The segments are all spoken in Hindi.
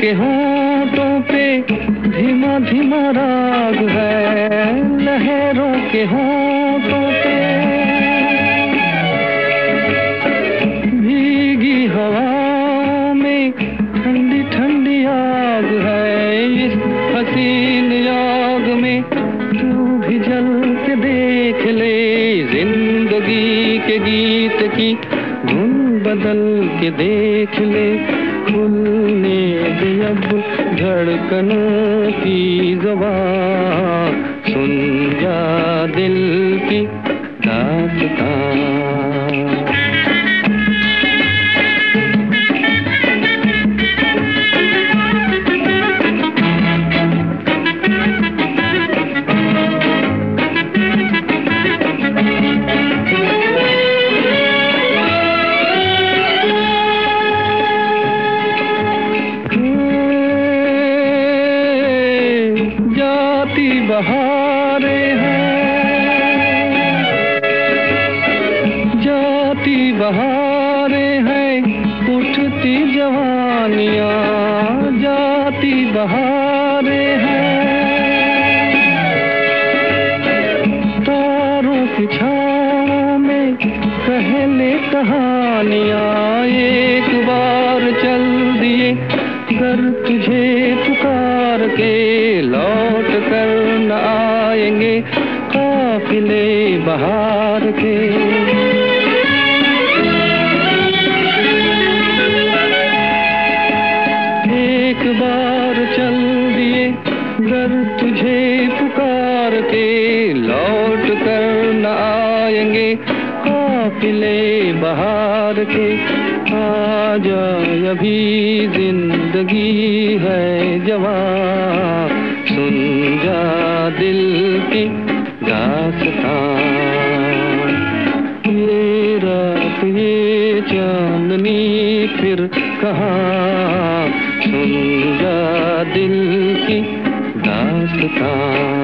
के होठों पे धीमा धीमा राग है, लहरों के होठों पे। भीगी हवाओं में ठंडी ठंडी आग है, इस हसीन आग में तू भी जल के देख ले। ज़िंदगी के गीत की धुन बदल के देख ले। अब धड़कनों की जबान सुन जा दिल। ज़िंदगी है जवान। सुन जा दिल की दास्तां ये रात, ये चांदनी, फिर कहाँ? सुन जा दिल की दास्तां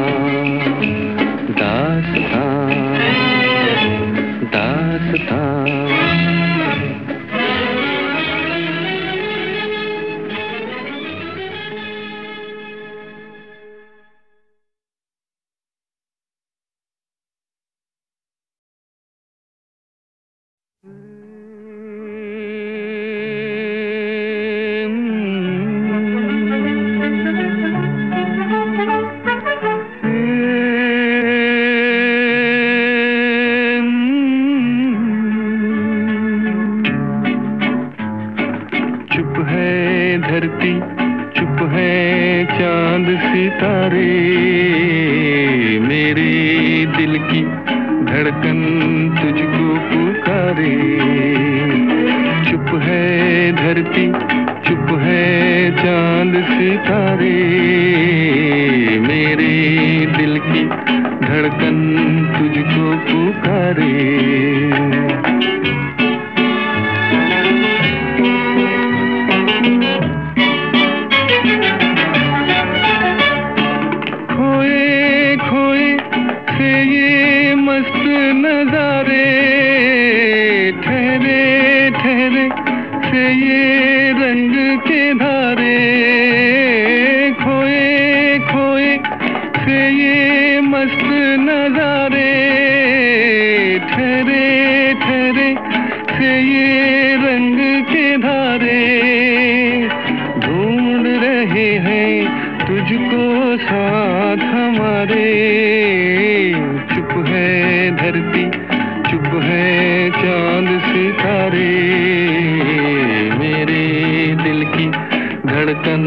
धड़कन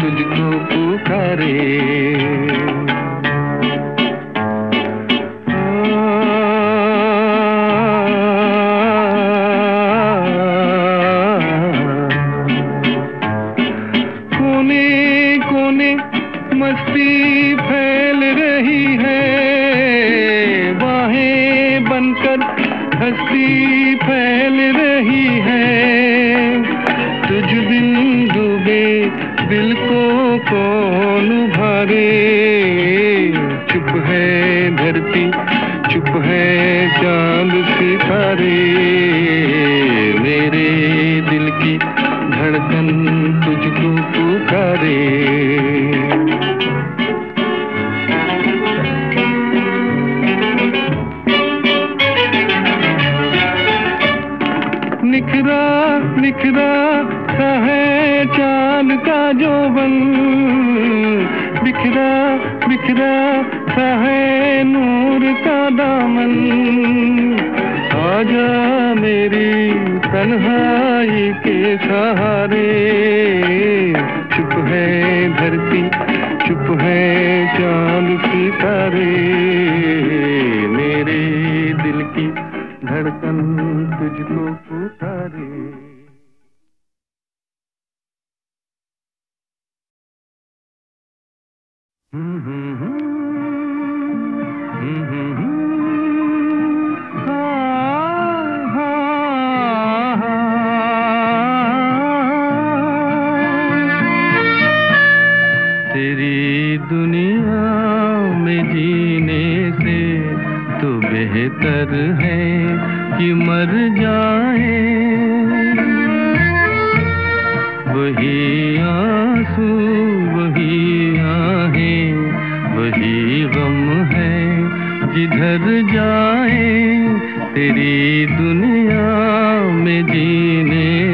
तुझको पुकारे।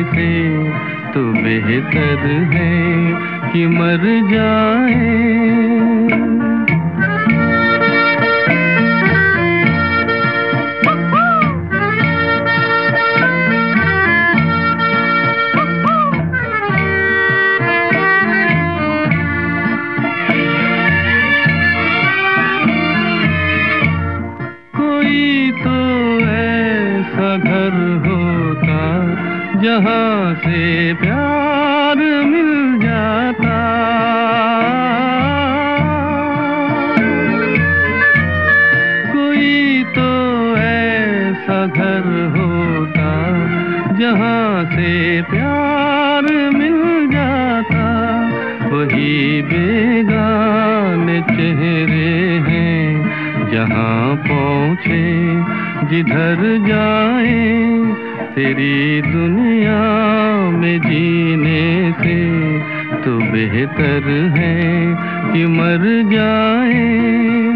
से तो बेहतर है कि मर जाए। जिधर जाए तेरी दुनिया में जीने से तो बेहतर है कि मर जाए।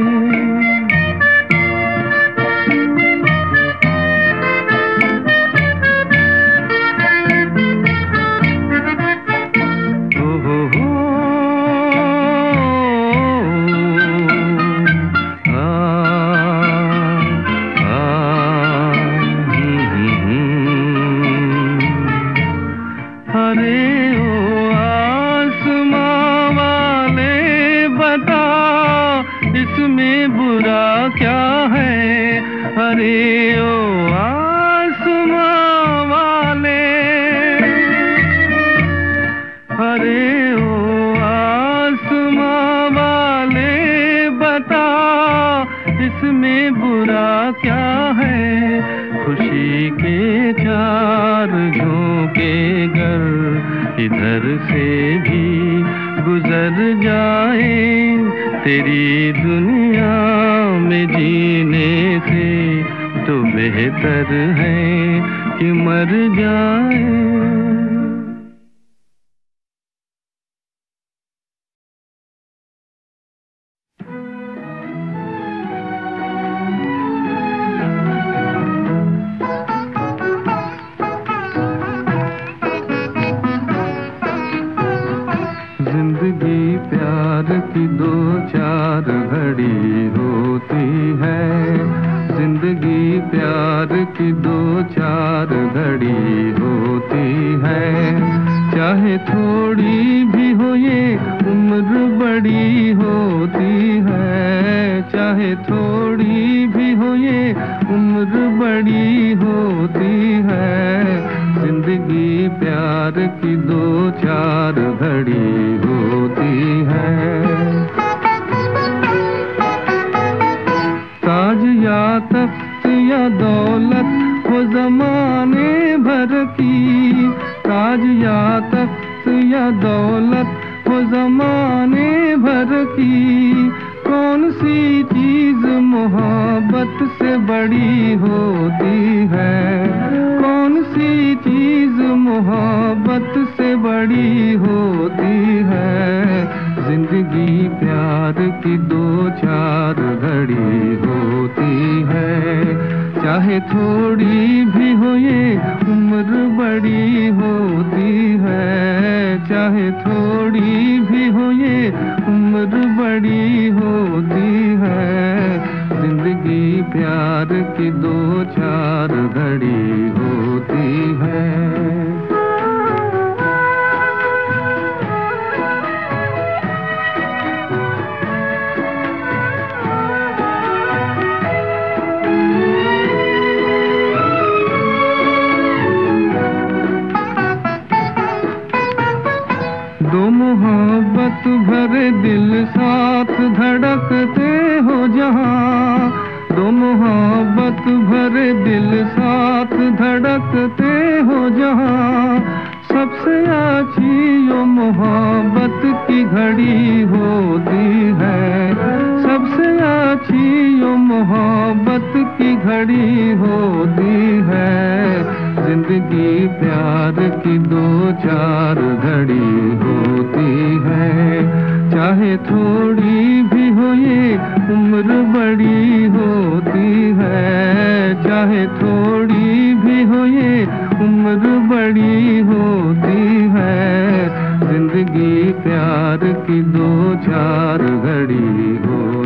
कि मर जाए। धड़क भरे दिल साथ धड़कते हो जहा सबसे अच्छी यो मोहब्बत की घड़ी होती है। सबसे अच्छी यो मोहब्बत की घड़ी होती है। ज़िंदगी प्यार की दो चार घड़ी होती है। चाहे थोड़ी भी हो ये उम्र बड़ी हो चाहे थोड़ी भी हो ये उम्र बड़ी होती है। ज़िंदगी प्यार की दो चार घड़ी हो।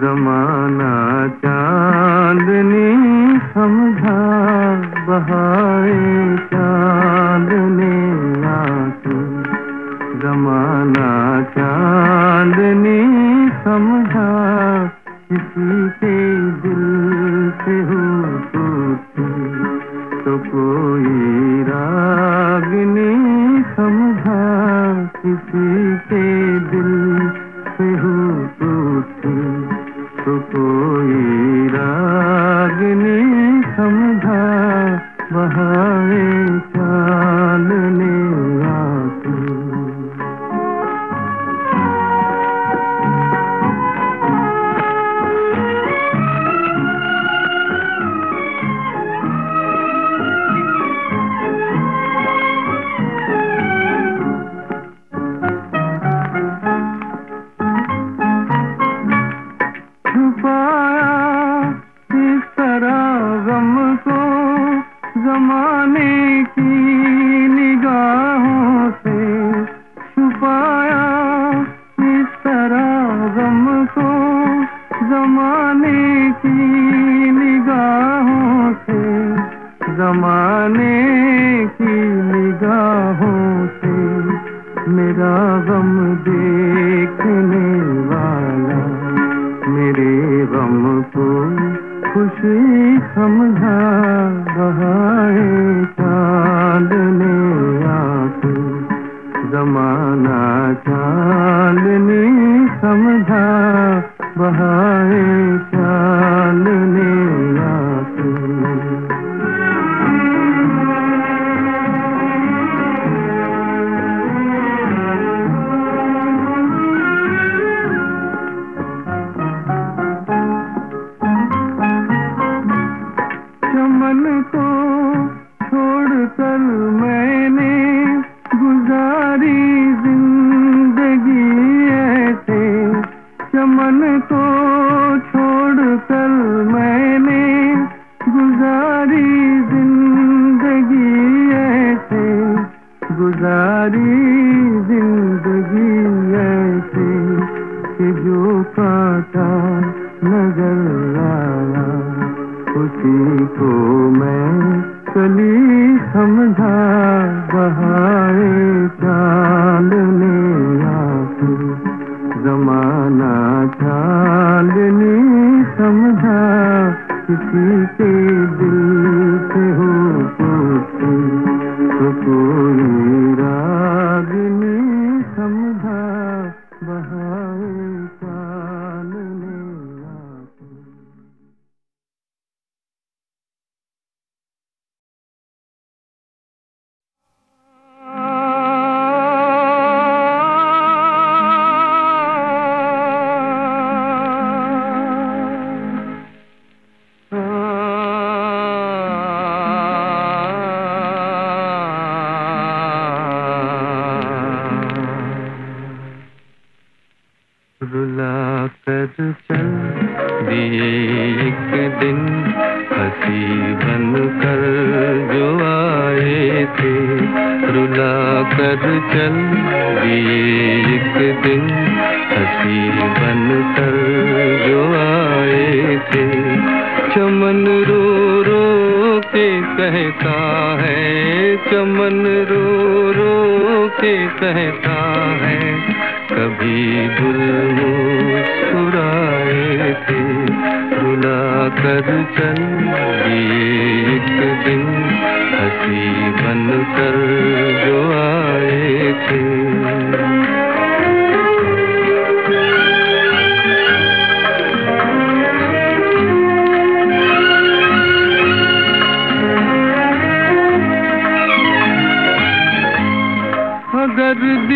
जमाना चांदनी समझा बहाए चाँद।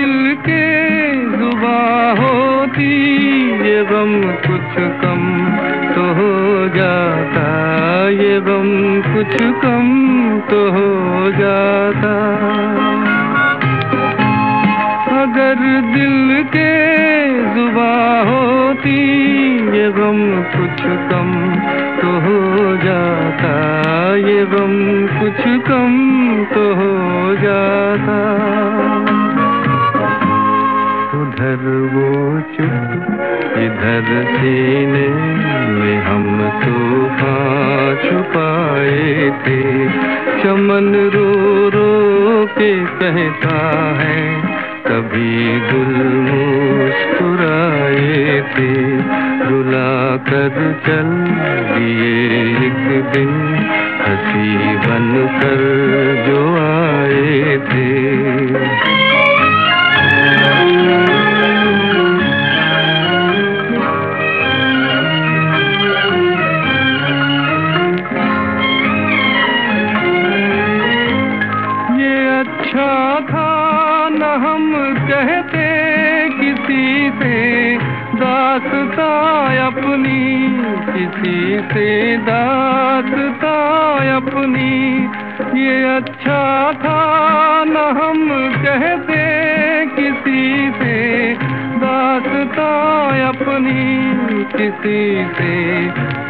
दिल के जुबा होती, ये गम कुछ कम तो हो जाता। ये गम कुछ कम तो हो जाता। अगर दिल के जुबा होती, ये गम कुछ कम तो हो जाता। ये गम कुछ कम तो हो जाता। इधर सीने में हम तूफ़ान छुपाए थे। चमन रो रो के कहता है कभी गुल मुस्कुराए थे। रुला कर चल दिए एक दिन, हँसी बन कर जो आए थे। दासता अपनी, किसी से दासता अपनी। ये अच्छा था न हम कहते, किसी से दासता अपनी, किसी से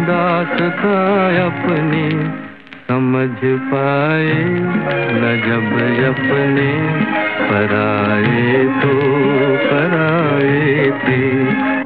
दासता अपनी। समझ पाए न जब अपने पराए तो पराए थे।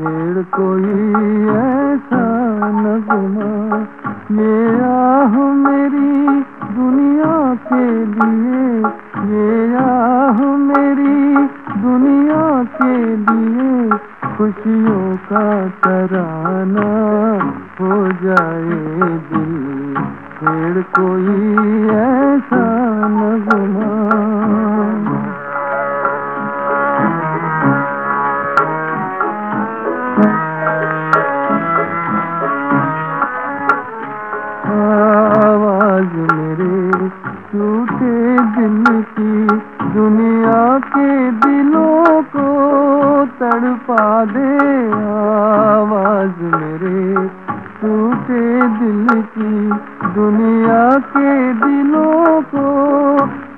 पेड़ कोई ऐसा नगमा ये आह मेरी दुनिया के लिए। ये आह मेरी दुनिया के लिए। खुशियों का तराना हो जाए दिल। पेड़ कोई ऐसा नगमा की दुनिया के दिलों को तड़पा दे आवाज़ मेरे। टूटे दिल की दुनिया के दिलों को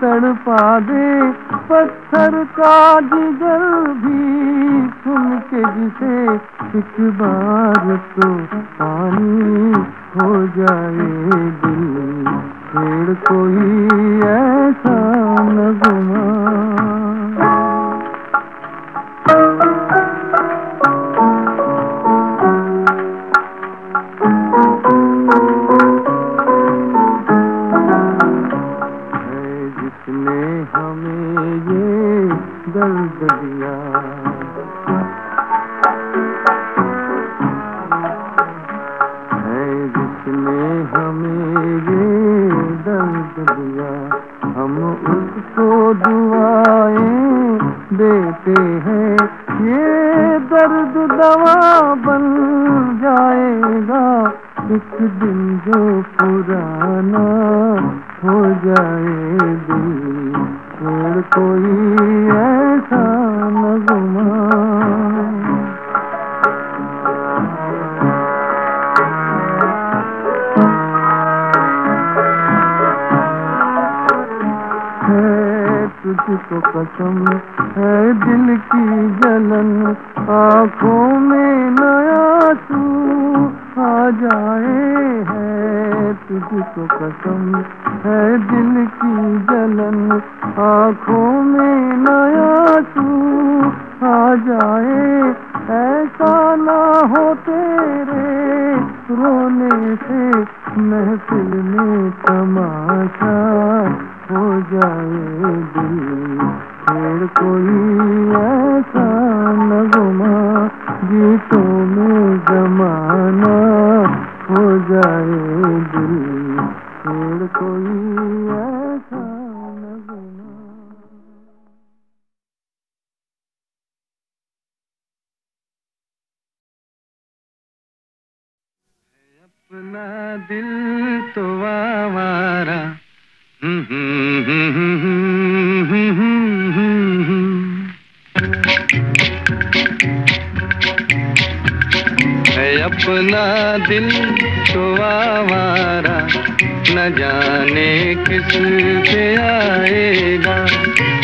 तड़पा दे। पत्थर का जिगर भी सुन के जिसे एक बार तो पानी हो जाए दिल। पेड़ कोई ऐसा नगमा दुआएँ देते हैं। ये दर्द दवा बन जाएगा। एक दिन जो पुराना हो जाए दिल कोई ऐसा नगमा तुझको कसम। है दिल की जलन, आँखों में नया तू आ जाए है तुझको कसम। है दिल की जलन, आँखों में नया तू आ जाए। ऐसा ना हो तेरे रोने से महफिल में तमाशा हो जाए दिल। फिर कोई ऐसा नगमा गीतों में जमाना हो जाए दिल। फिर कोई ऐसा अपना दिल तो आवारा है अपना दिल तो आवारा न जाने किस पे आएगा।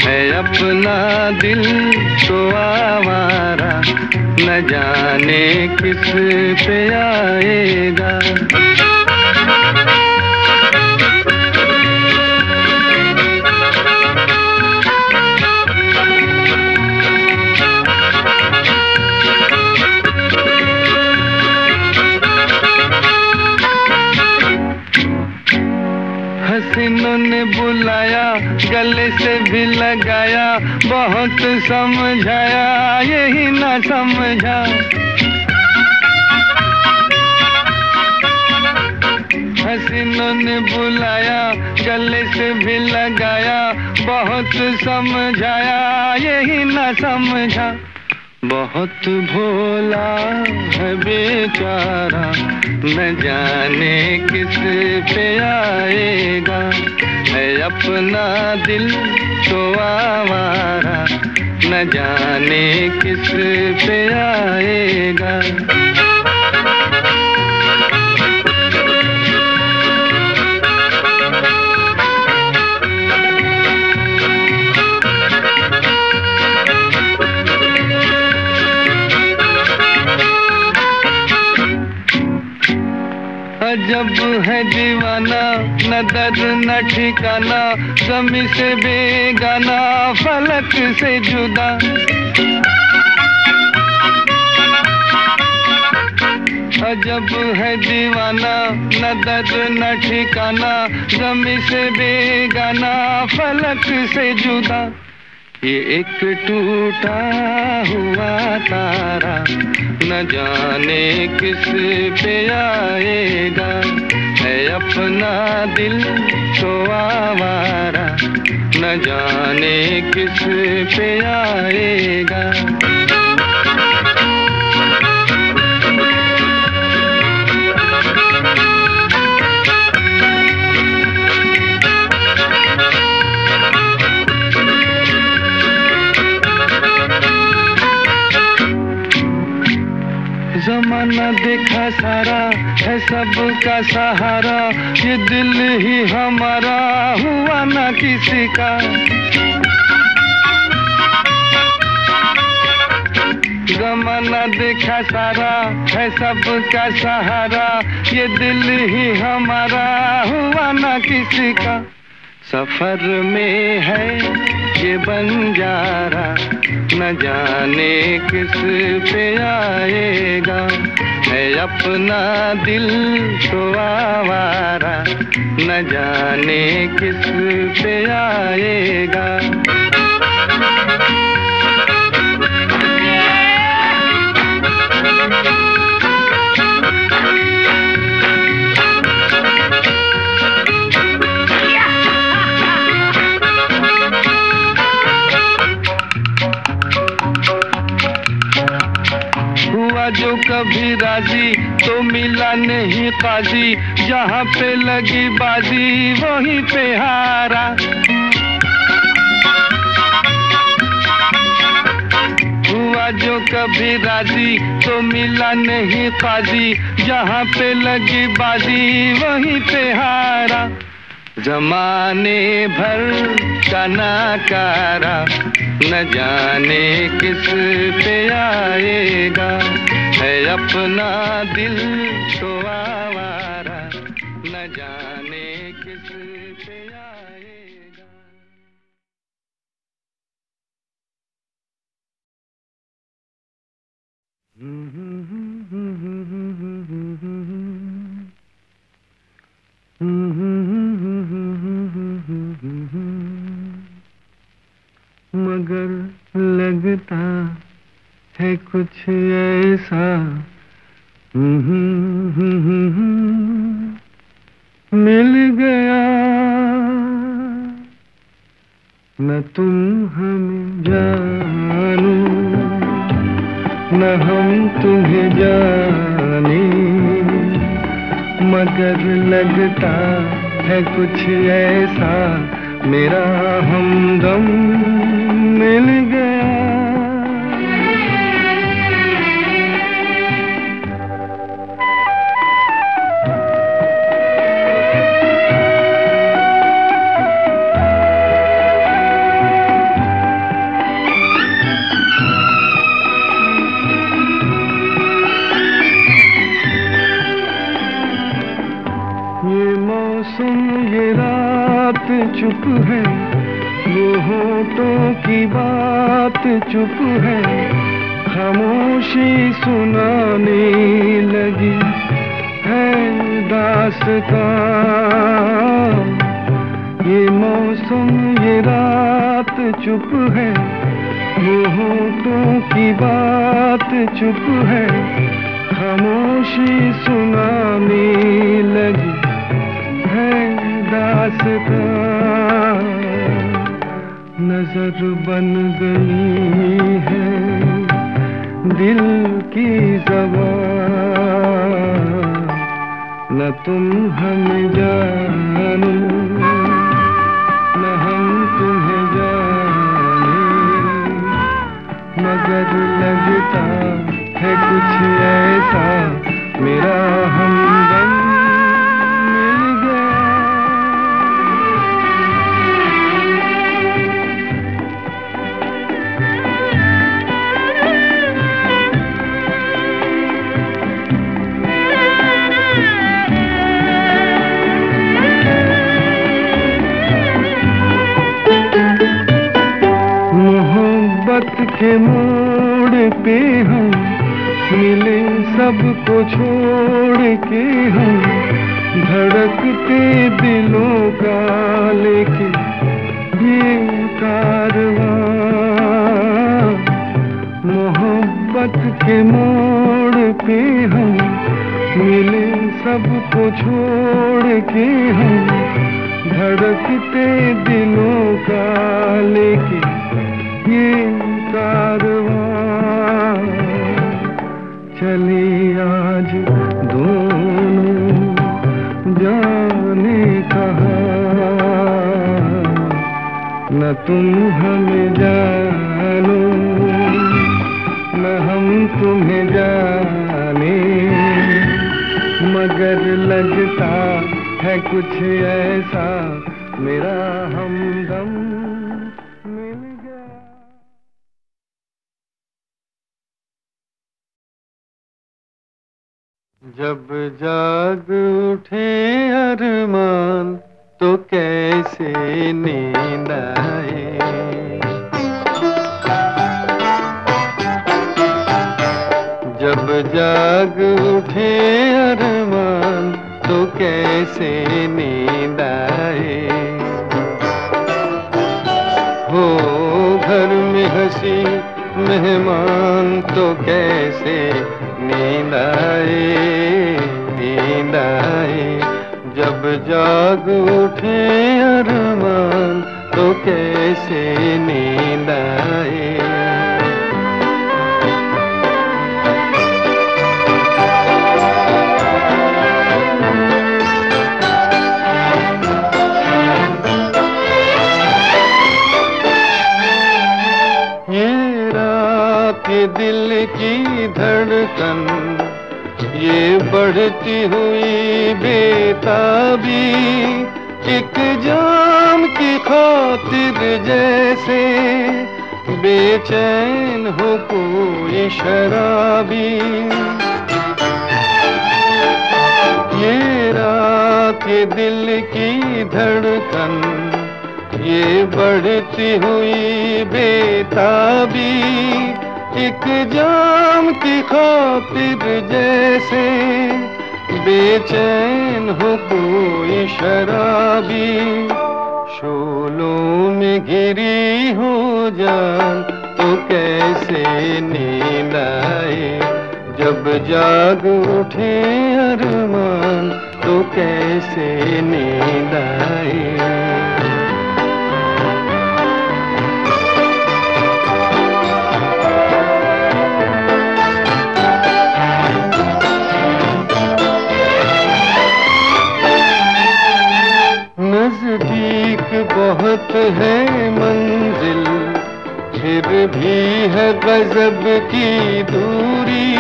है अपना दिल तो आवारा न जाने किस पे आएगा। ने बुलाया, गले से भी लगाया, बहुत समझाया, यही ना समझा। हसीनों ने बुलाया, गले से भी लगाया, बहुत समझाया, यही ना समझा। बहुत भोला है बेचारा, न जाने किस पे आएगा है अपना दिल तो आवारा न जाने किस पे आएगा। अजब है दीवाना, न दर्द, न ठिकाना, जमी से बेगाना, फलक से जुदा। अजब है दीवाना, न दर्द, न ठिकाना, जमी से बेगाना, फलक से जुदा। ये एक टूटा हुआ तारा, न जाने किस पे आएगा। है अपना दिल तो आवारा, न जाने किस पे आएगा। जमाना देखा सारा है सबका सहारा। ये दिल ही हमारा हुआ ना किसी का। जमाना देखा सारा है सबका सहारा। ये दिल ही हमारा हुआ ना किसी का। सफ़र में है ये बंजारा न जाने किस पे आएगा। है अपना दिल तो आवारा, न जाने किस पे आएगा। राज़ी तो मिला नहीं काजी जहाँ पे लगी बाजी, वहीं पे हारा। हुआ जो कभी राज़ी तो मिला नहीं काजी जहाँ पे लगी बाजी, वहीं पे हारा। जमाने भर का नाकारा, न जाने किस पे आएगा। है अपना दिल। ये मौसम, ये रात चुप है। होठों की बात चुप है। खामोशी सुनाने लगी है दासता नज़र बन गई है दिल की जबान न तुम हम जानो, न हम तुम्हें जाने। मगर लगता है कुछ ऐसा मेरा हमदम के मोड़ पे हम मिले सबको छोड़ के हम धड़कते दिलों का लेके ये मोहब्बत के मोड़ पे हम मिले सबको छोड़ के हम धड़कते दिलों का लेके ये चले आज कहा। न तुम हमें जानो, न हम तुम्हें जाने। मगर लगता है कुछ ऐसा मेरा जब जाग उठे अरमान तो कैसे नींद आए? जब जाग उठे अरमान तो कैसे नींद आए? हो घर में हँसी मेहमान तो कैसे नींद आए? नींद आए जब जाग उठे अरमान तो कैसे नींद आए दिल की धड़कन बढ़ती हुई बेताबी, एक जाम की खातिर जैसे बेचैन हो कोई शराबी। ये रात ये दिल की धड़कन, ये बढ़ती हुई बेताबी एक जाम की खातिर जैसे बेचैन हो कोई शराबी। शोलों में घिरी हो जान तो कैसे नींद आए? जब जाग उठे अरमान तो कैसे नींद आए? बहुत है मंजिल, फिर भी है गजब की दूरी।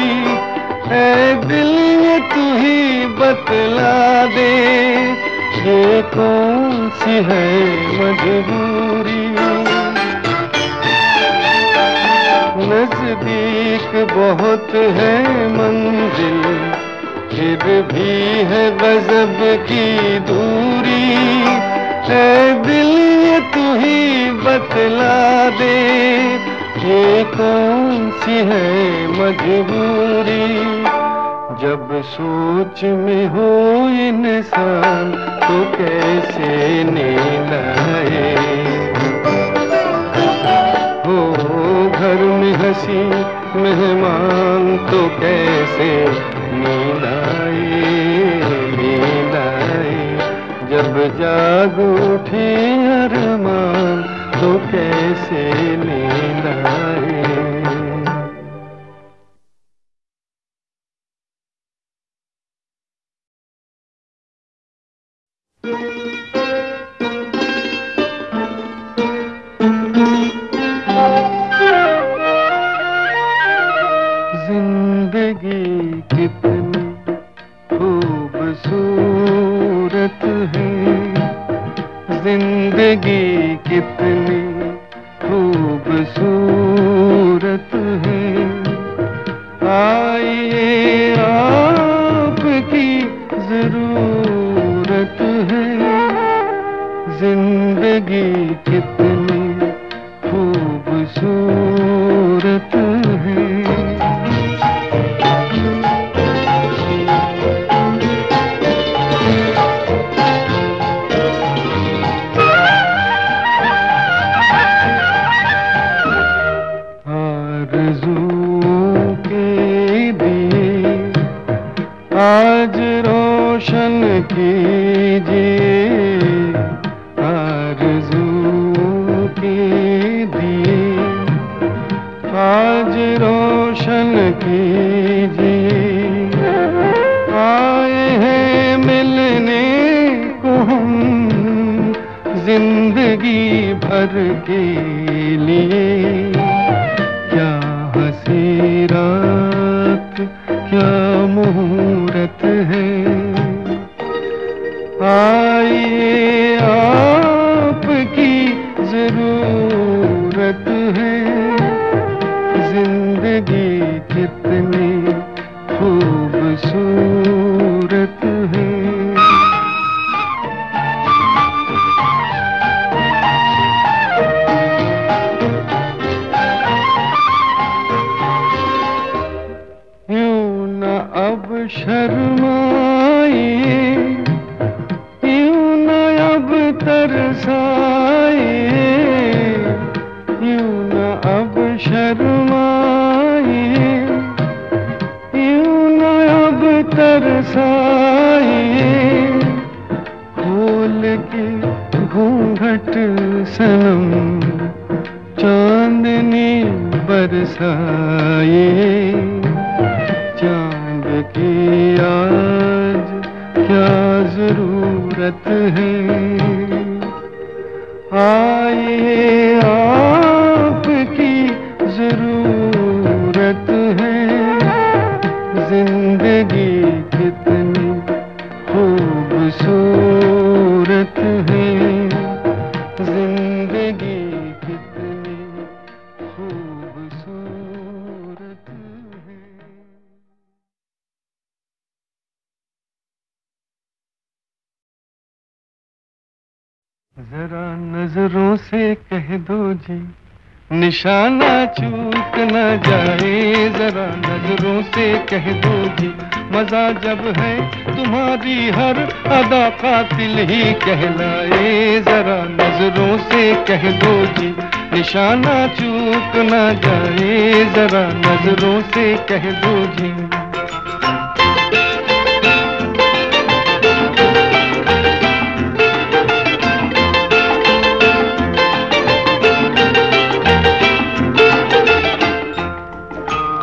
है दिल ये तू ही बतला दे, ये कौन सी है मजबूरी? नज़दीक बहुत है मंजिल, फिर भी है गजब की दूरी। है दिल ये तू ही बतला दे। ये कौन सी है मजबूरी? जब सोच में हो इंसान तो कैसे नींद आए? हो घर में हँसी, मेहमान तो कैसे नींद जाग उठे अरमान तो कैसे नींद आए? ज़िंदगी कितनी खूबसूरत है। ज़िंदगी कितनी खूबसूरत है। आइए आपकी ज़रूरत है। ज़िंदगी भर के से कह दो जी, निशाना चूक न जाए, जरा नज़रों से कह दो जी।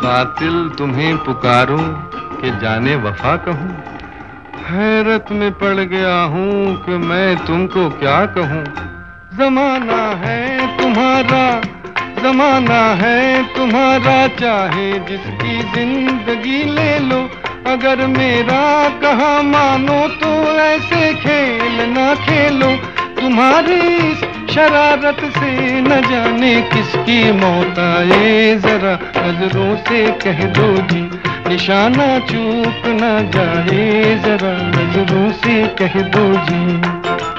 कातिल तुम्हें पुकारूं कि जाने वफा कहूँ। हैरत में पड़ गया हूँ कि मैं तुमको क्या कहूँ। जमाना है तुम्हारा, जमाना है तुम्हारा, चाहे जिसकी ज़िंदगी ले लो। अगर मेरा कहा मानो तो ऐसे खेल ना खेलो। तुम्हारी शरारत से न जाने किसकी मौत आए जरा। नज़रों से कह दो जी, निशाना चूक न जाए जरा। नज़रों से कह दो जी।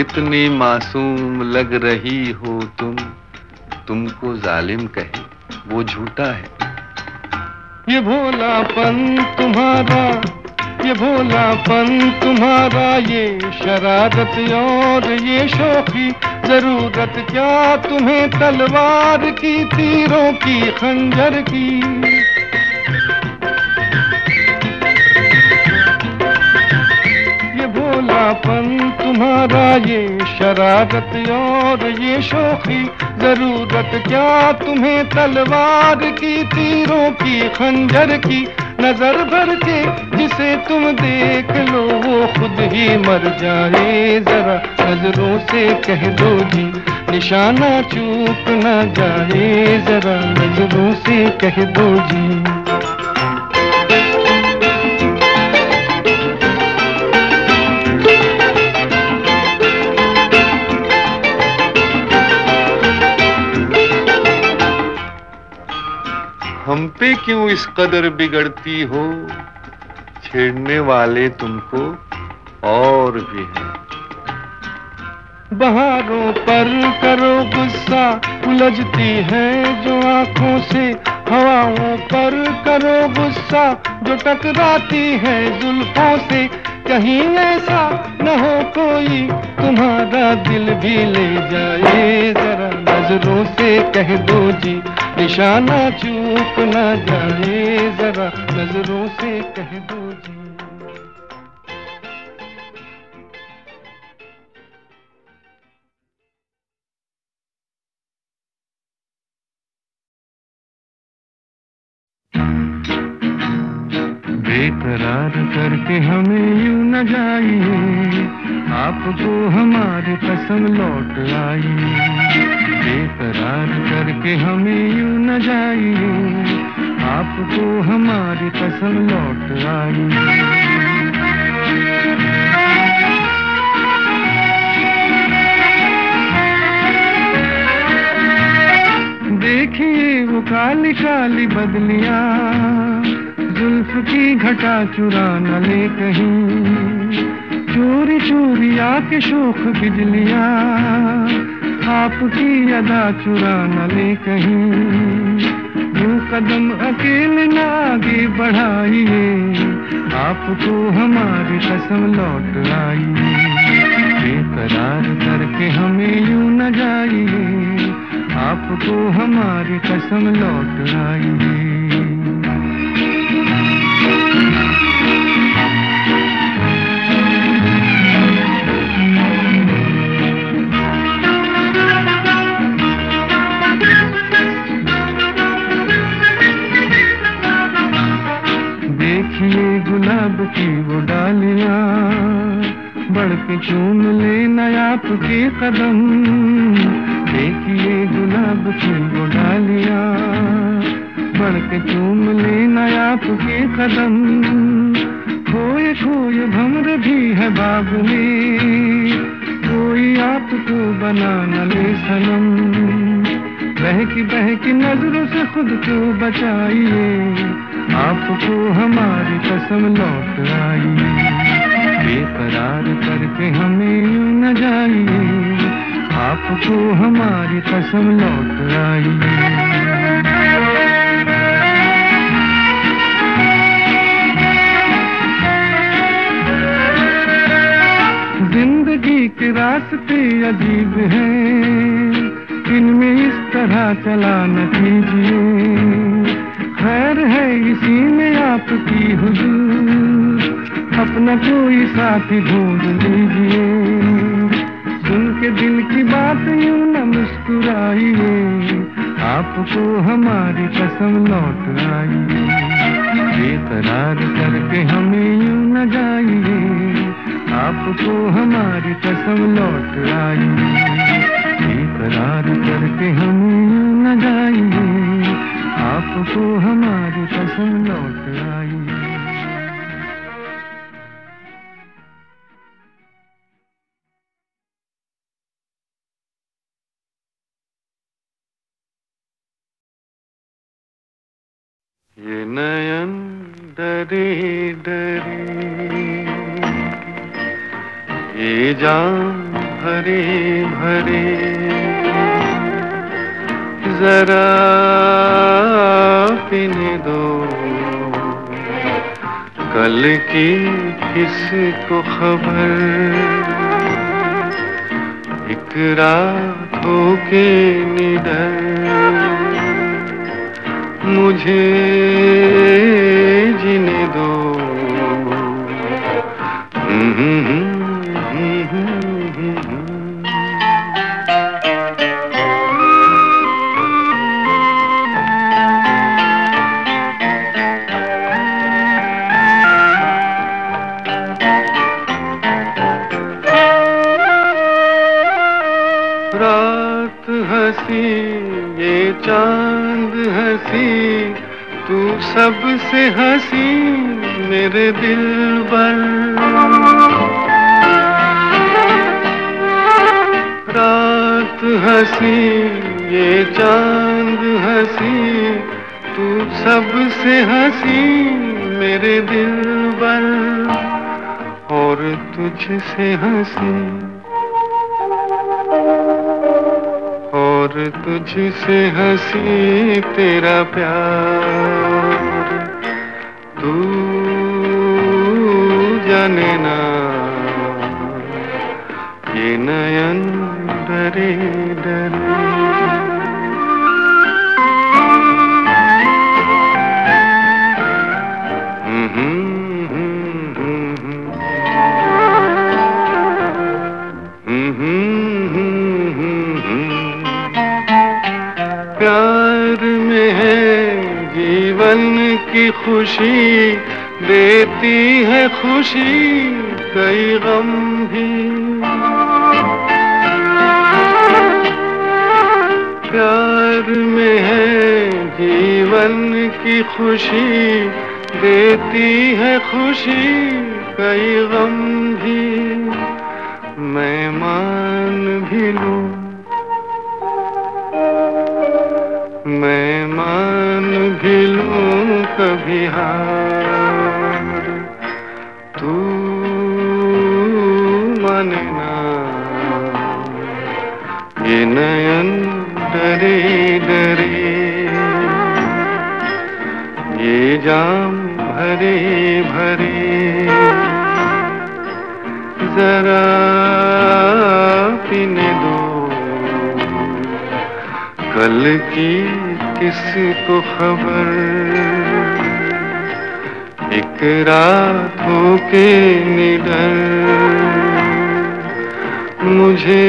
कितनी मासूम लग रही हो तुम? तुमको जालिम कहे, वो झूठा है। ये भोलापन तुम्हारा, ये भोलापन तुम्हारा, ये शरारत और ये शोखी ज़रूरत क्या तुम्हें तलवार की, तीरों की, खंजर की? ये भोलापन तुम्हारा ये शरारत और ये शोखी ज़रूरत, क्या तुम्हें तलवार की तीरों की खंजर की नज़र भर के जिसे तुम देख लो, वो खुद ही मर जाए, जरा नज़रों से कह दो जी, निशाना चूक न जाए, जरा नज़रों से कह दो जी। हम पे क्यों इस कदर बिगड़ती हो? छेड़ने वाले तुमको और भी हैं। बहारों पर करो गुस्सा, उलझती है जो आँखों से हवाओं पर करो गुस्सा, जो टकराती है जुल्फों से। कहीं ऐसा न हो कोई, तुम्हारा दिल भी ले जाए। जरा नज़रों से कह दो जी, निशाना चूक न जाए। जरा नज़रों से कह दो जी। बेकरार करके हमें यू न जाइए। आपको हमारी कसम लौट आई बेकरार करके हमें यू न जाइए। आपको हमारी कसम लौट आई देखिए वो काली काली बदलियाँ। जुल्फ की घटा चुरा न ले कहीं। चोरी चोरी आके शोक बिजलिया, आपकी अदा चुरा न ले कहीं। यूँ कदम अकेले न आगे बढ़ाइए, आपको हमारी कसम लौट आई बेकरार करके हमें यूँ न जाइए, आपको हमारी कसम लौट आई की वो डालियाँ बढ़ के चूम ले नयाप के कदम। देखिए गुलाब की वो डालियाँ बढ़ के चूम ले नयाप के कदम। खोए खोए भमर भी है बाग में। कोई आपको बना न ले सनम। बहकी बहकी नज़रों से खुद को बचाइए। आपको हमारी कसम लौट आई। बेकरार करके हमें यूँ न जाइए। आपको हमारी कसम लौट आई। ज़िंदगी के रास्ते अजीब हैं। इनमें इस तरह चला न कीजिए। खैर है इसी में आपकी हुजूर। अपना कोई साथी ढूंढ लीजिए। सुन के दिल की बात यूँ न मुस्कुराइए। आपको हमारी कसम लौट आई बेकरार करके हमें यूँ न जाइए। आपको हमारी कसम लौट आई बेकरार करके हमें यूँ न जाइए। आपको हमारी पसंद लौट आई। ये नयन डरे डरे ये जान भरे भरे। जरा पीने दो। कल की किसको खबर? एक रात के निडर। मुझे जीने दो। रात तुझसे हँसी तेरा प्यार। कल की किसको खबर। एक रात हो के निडर। मुझे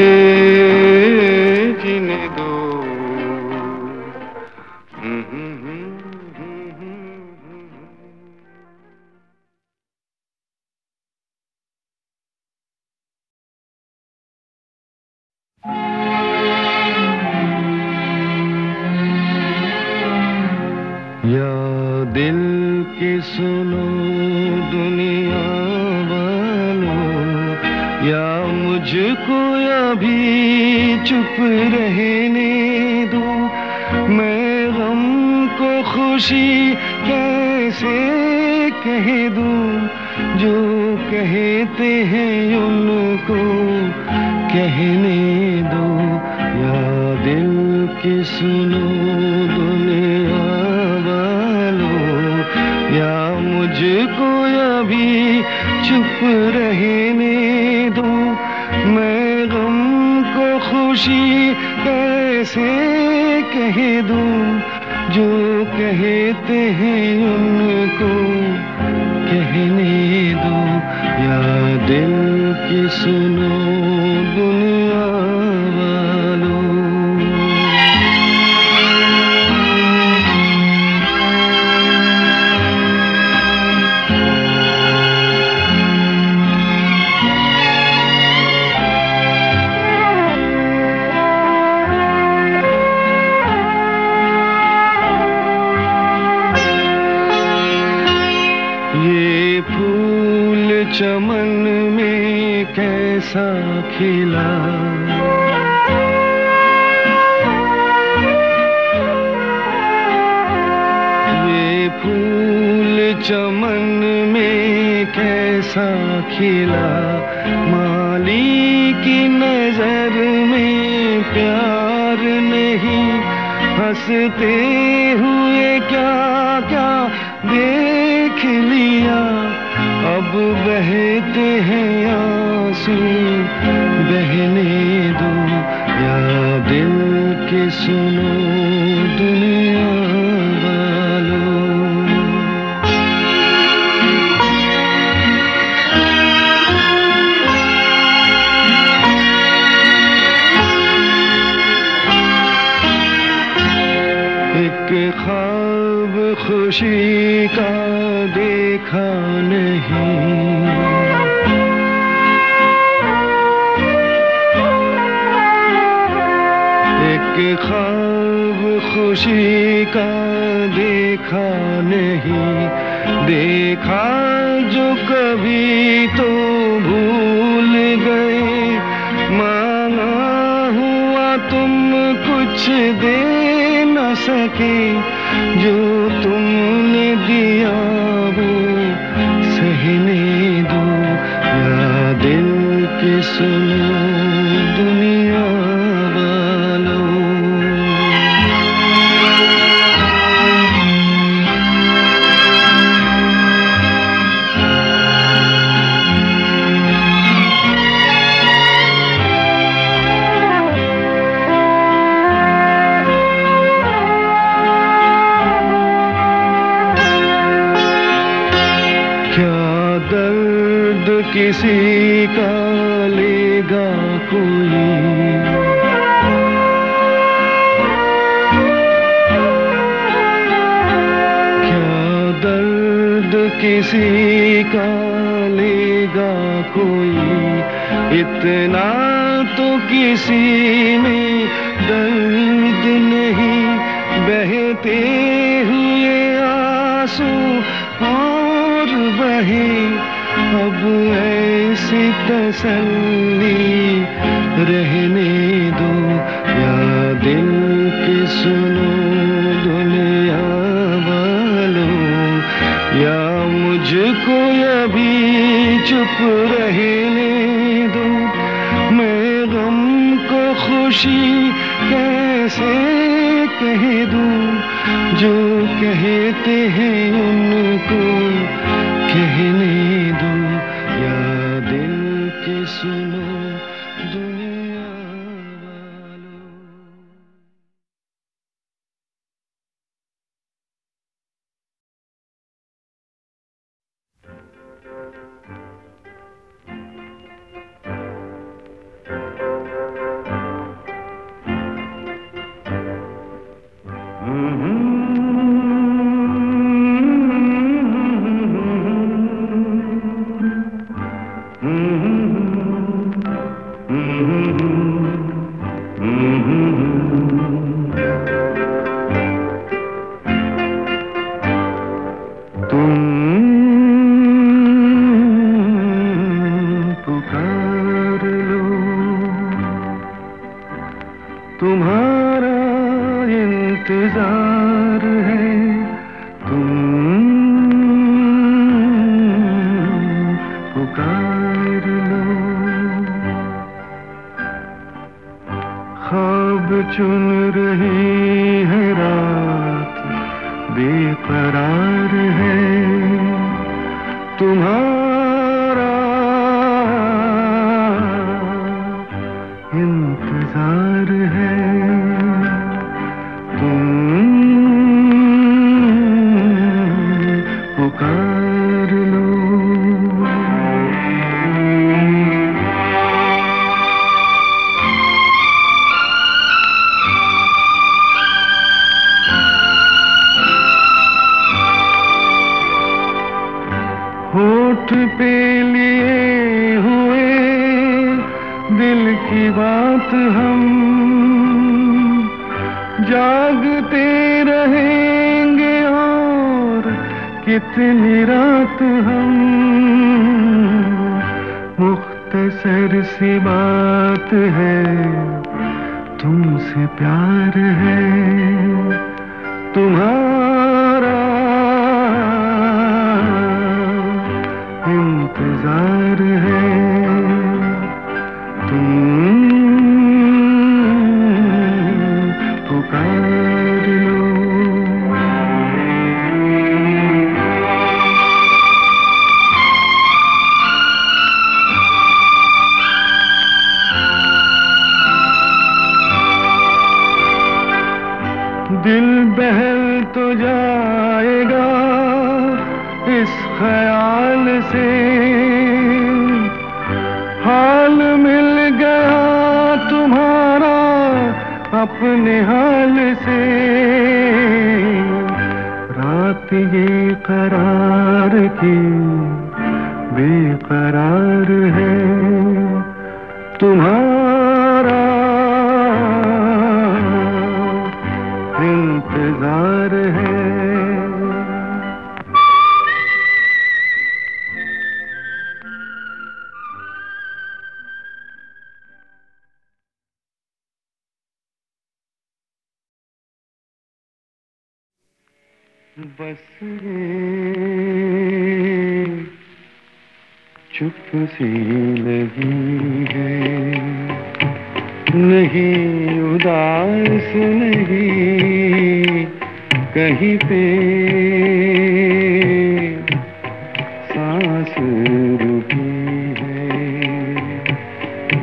फूल चमन में कैसा खिला। माली की नज़र में प्यार नहीं। हँसते हुए क्या क्या देख लिया। अब बहते हैं आँसू, बहने दो। या दिल के सुनो दुनिया। खुशी का देखा नहीं एक ख्वाब खुशी का देखा नहीं देखा जो कभी तो भूल गए, माना हुआ तुम कुछ दे न सके। के किसी का लेगा कोई। इतना तो किसी में दर्द नहीं। बहते हुए आँसू और बहे। अब ऐसी तसल्ली रहने दो। या दिल की सुनो दुनिया वालों। या मुझको अभी चुप रहने दो। मैं गम को खुशी कैसे कह दूँ? जो कहते हैं उनको कहने साथ हम जागते रहेंगे और कितनी रात हम मुख्त सर सी बात है तुमसे प्यार हँसी लगी है। नहीं उदास, नहीं कहीं पे। सांस रुकी है।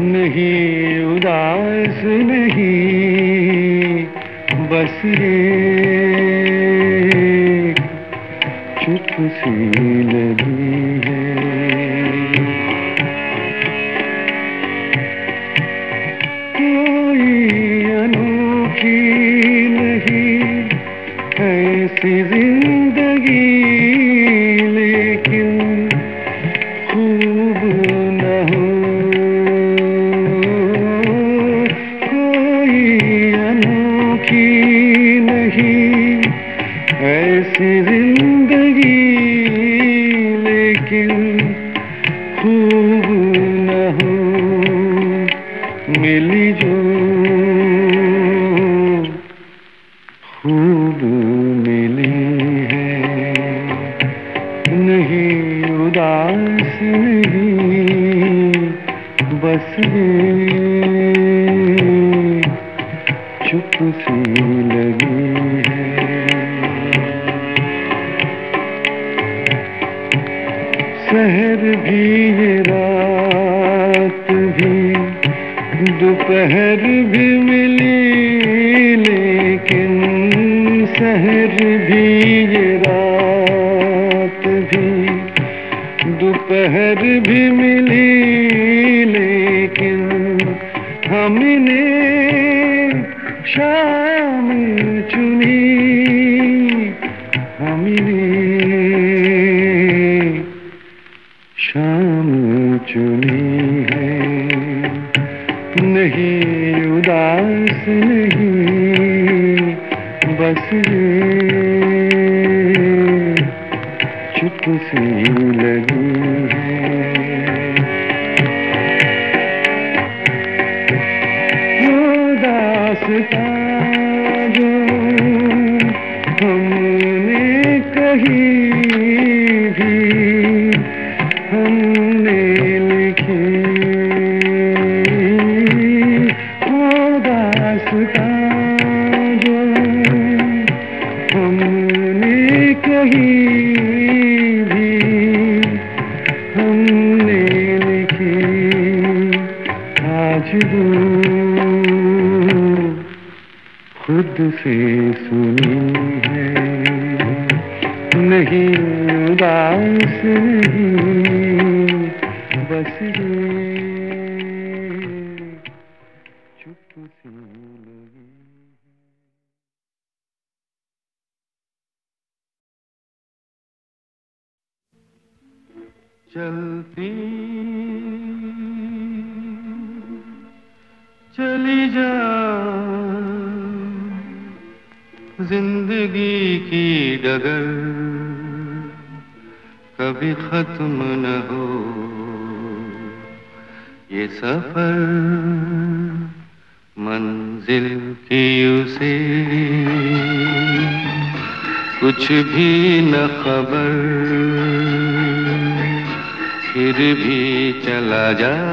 नहीं उदास, नहीं बस ये चुप सी चला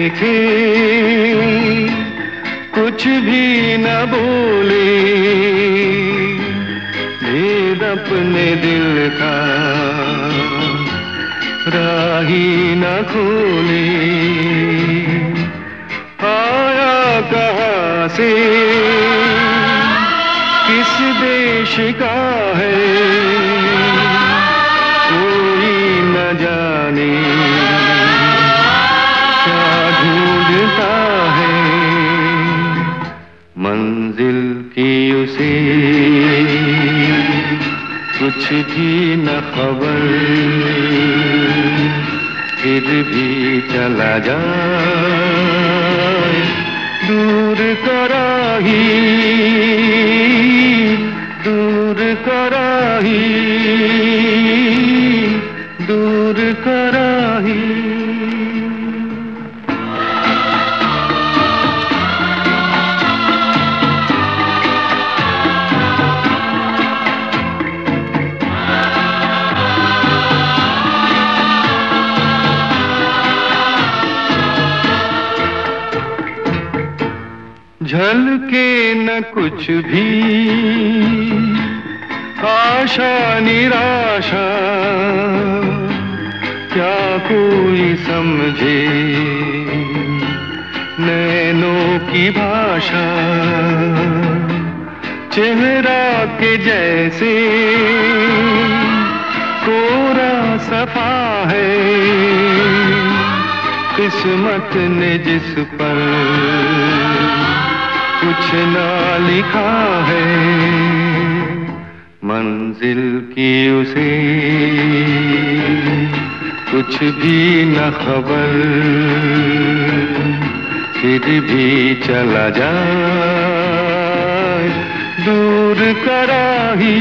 देखे, कुछ भी न बोले। भेद अपने दिल का राही न खोले। आया कहाँ से? किस देश का है? कुछ भी न खबर फिर भी चला जाए दूर कराही दूर कराही भी आशा, निराशा, क्या कोई समझे? नैनों की भाषा, चेहरा के जैसे। कोरा सफ़ा है, किस्मत ने जिस पर कुछ ना लिखा है। मंजिल की उसे कुछ भी न खबर, फिर भी चला जाए। दूर कराही,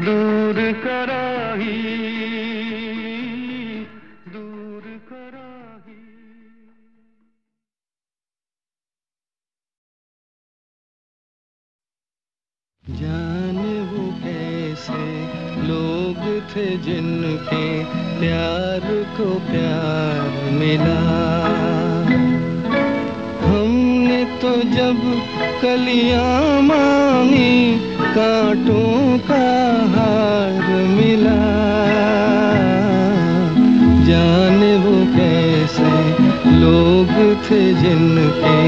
दूर थे जिनके प्यार को प्यार मिला। हमने तो जब कलियाँ मांगी कांटों का हार मिला। जाने वो कैसे लोग थे जिनके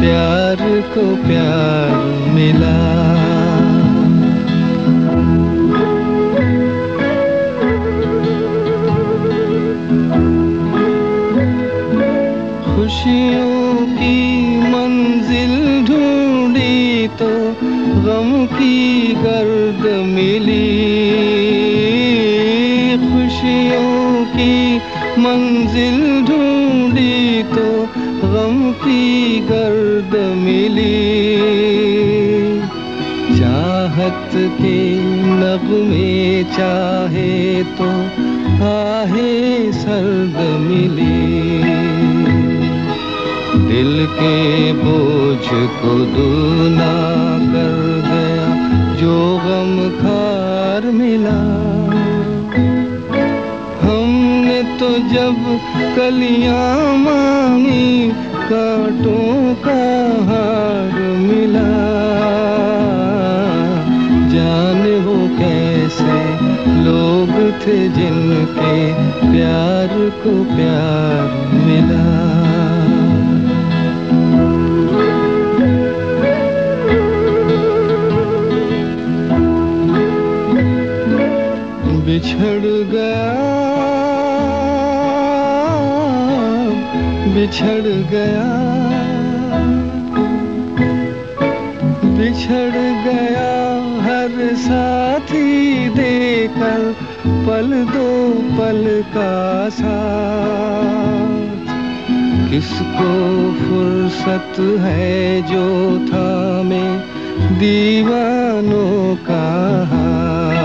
प्यार को प्यार मिला। खुशियों की मंजिल ढूंढी तो गम की गर्द मिली। खुशियों की मंजिल ढूंढी तो गम की गर्द मिली। चाहत के नब नगमे चाहे तो आहे सर्द मिली। दिल के बोझ को दूना कर गया, जो गम खार मिला। हमने तो जब कलियाँ मांगी, कांटों का हार मिला। जाने वो कैसे लोग थे जिनके प्यार को प्यार मिला। बिछड़ गया बिछड़ गया बिछड़ गया हर साथी देकर पल दो पल का साथ। किसको फुर्सत है जो था मैं दीवानों का हाथ?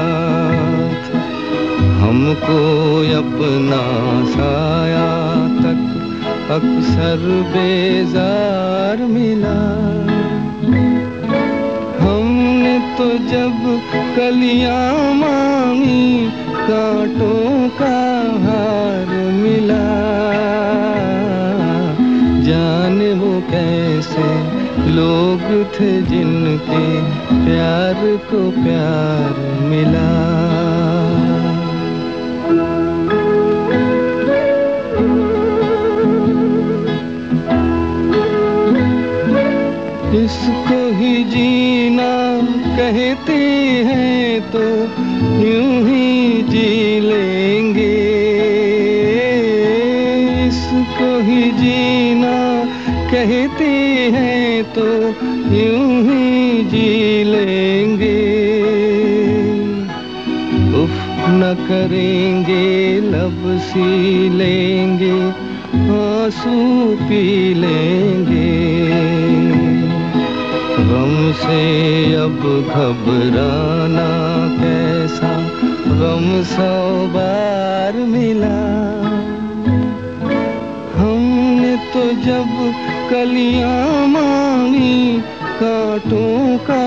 हमको अपना साया तक अक्सर बेजार मिला। हमने तो जब कलियाँ मांगी, कांटों का हार मिला। जाने वो कैसे लोग थे जिनके प्यार को प्यार मिला। इसको ही जीना कहते हैं तो यूँ ही जी लेंगे। इसको ही जीना कहते हैं तो यूँ ही जी लेंगे। उफ, न करेंगे, लब सी लेंगे, आँसू पी लेंगे। से अब घबराना कैसा गम सौ बार मिला। हमने तो जब कलियाँ मांगी, कांटों का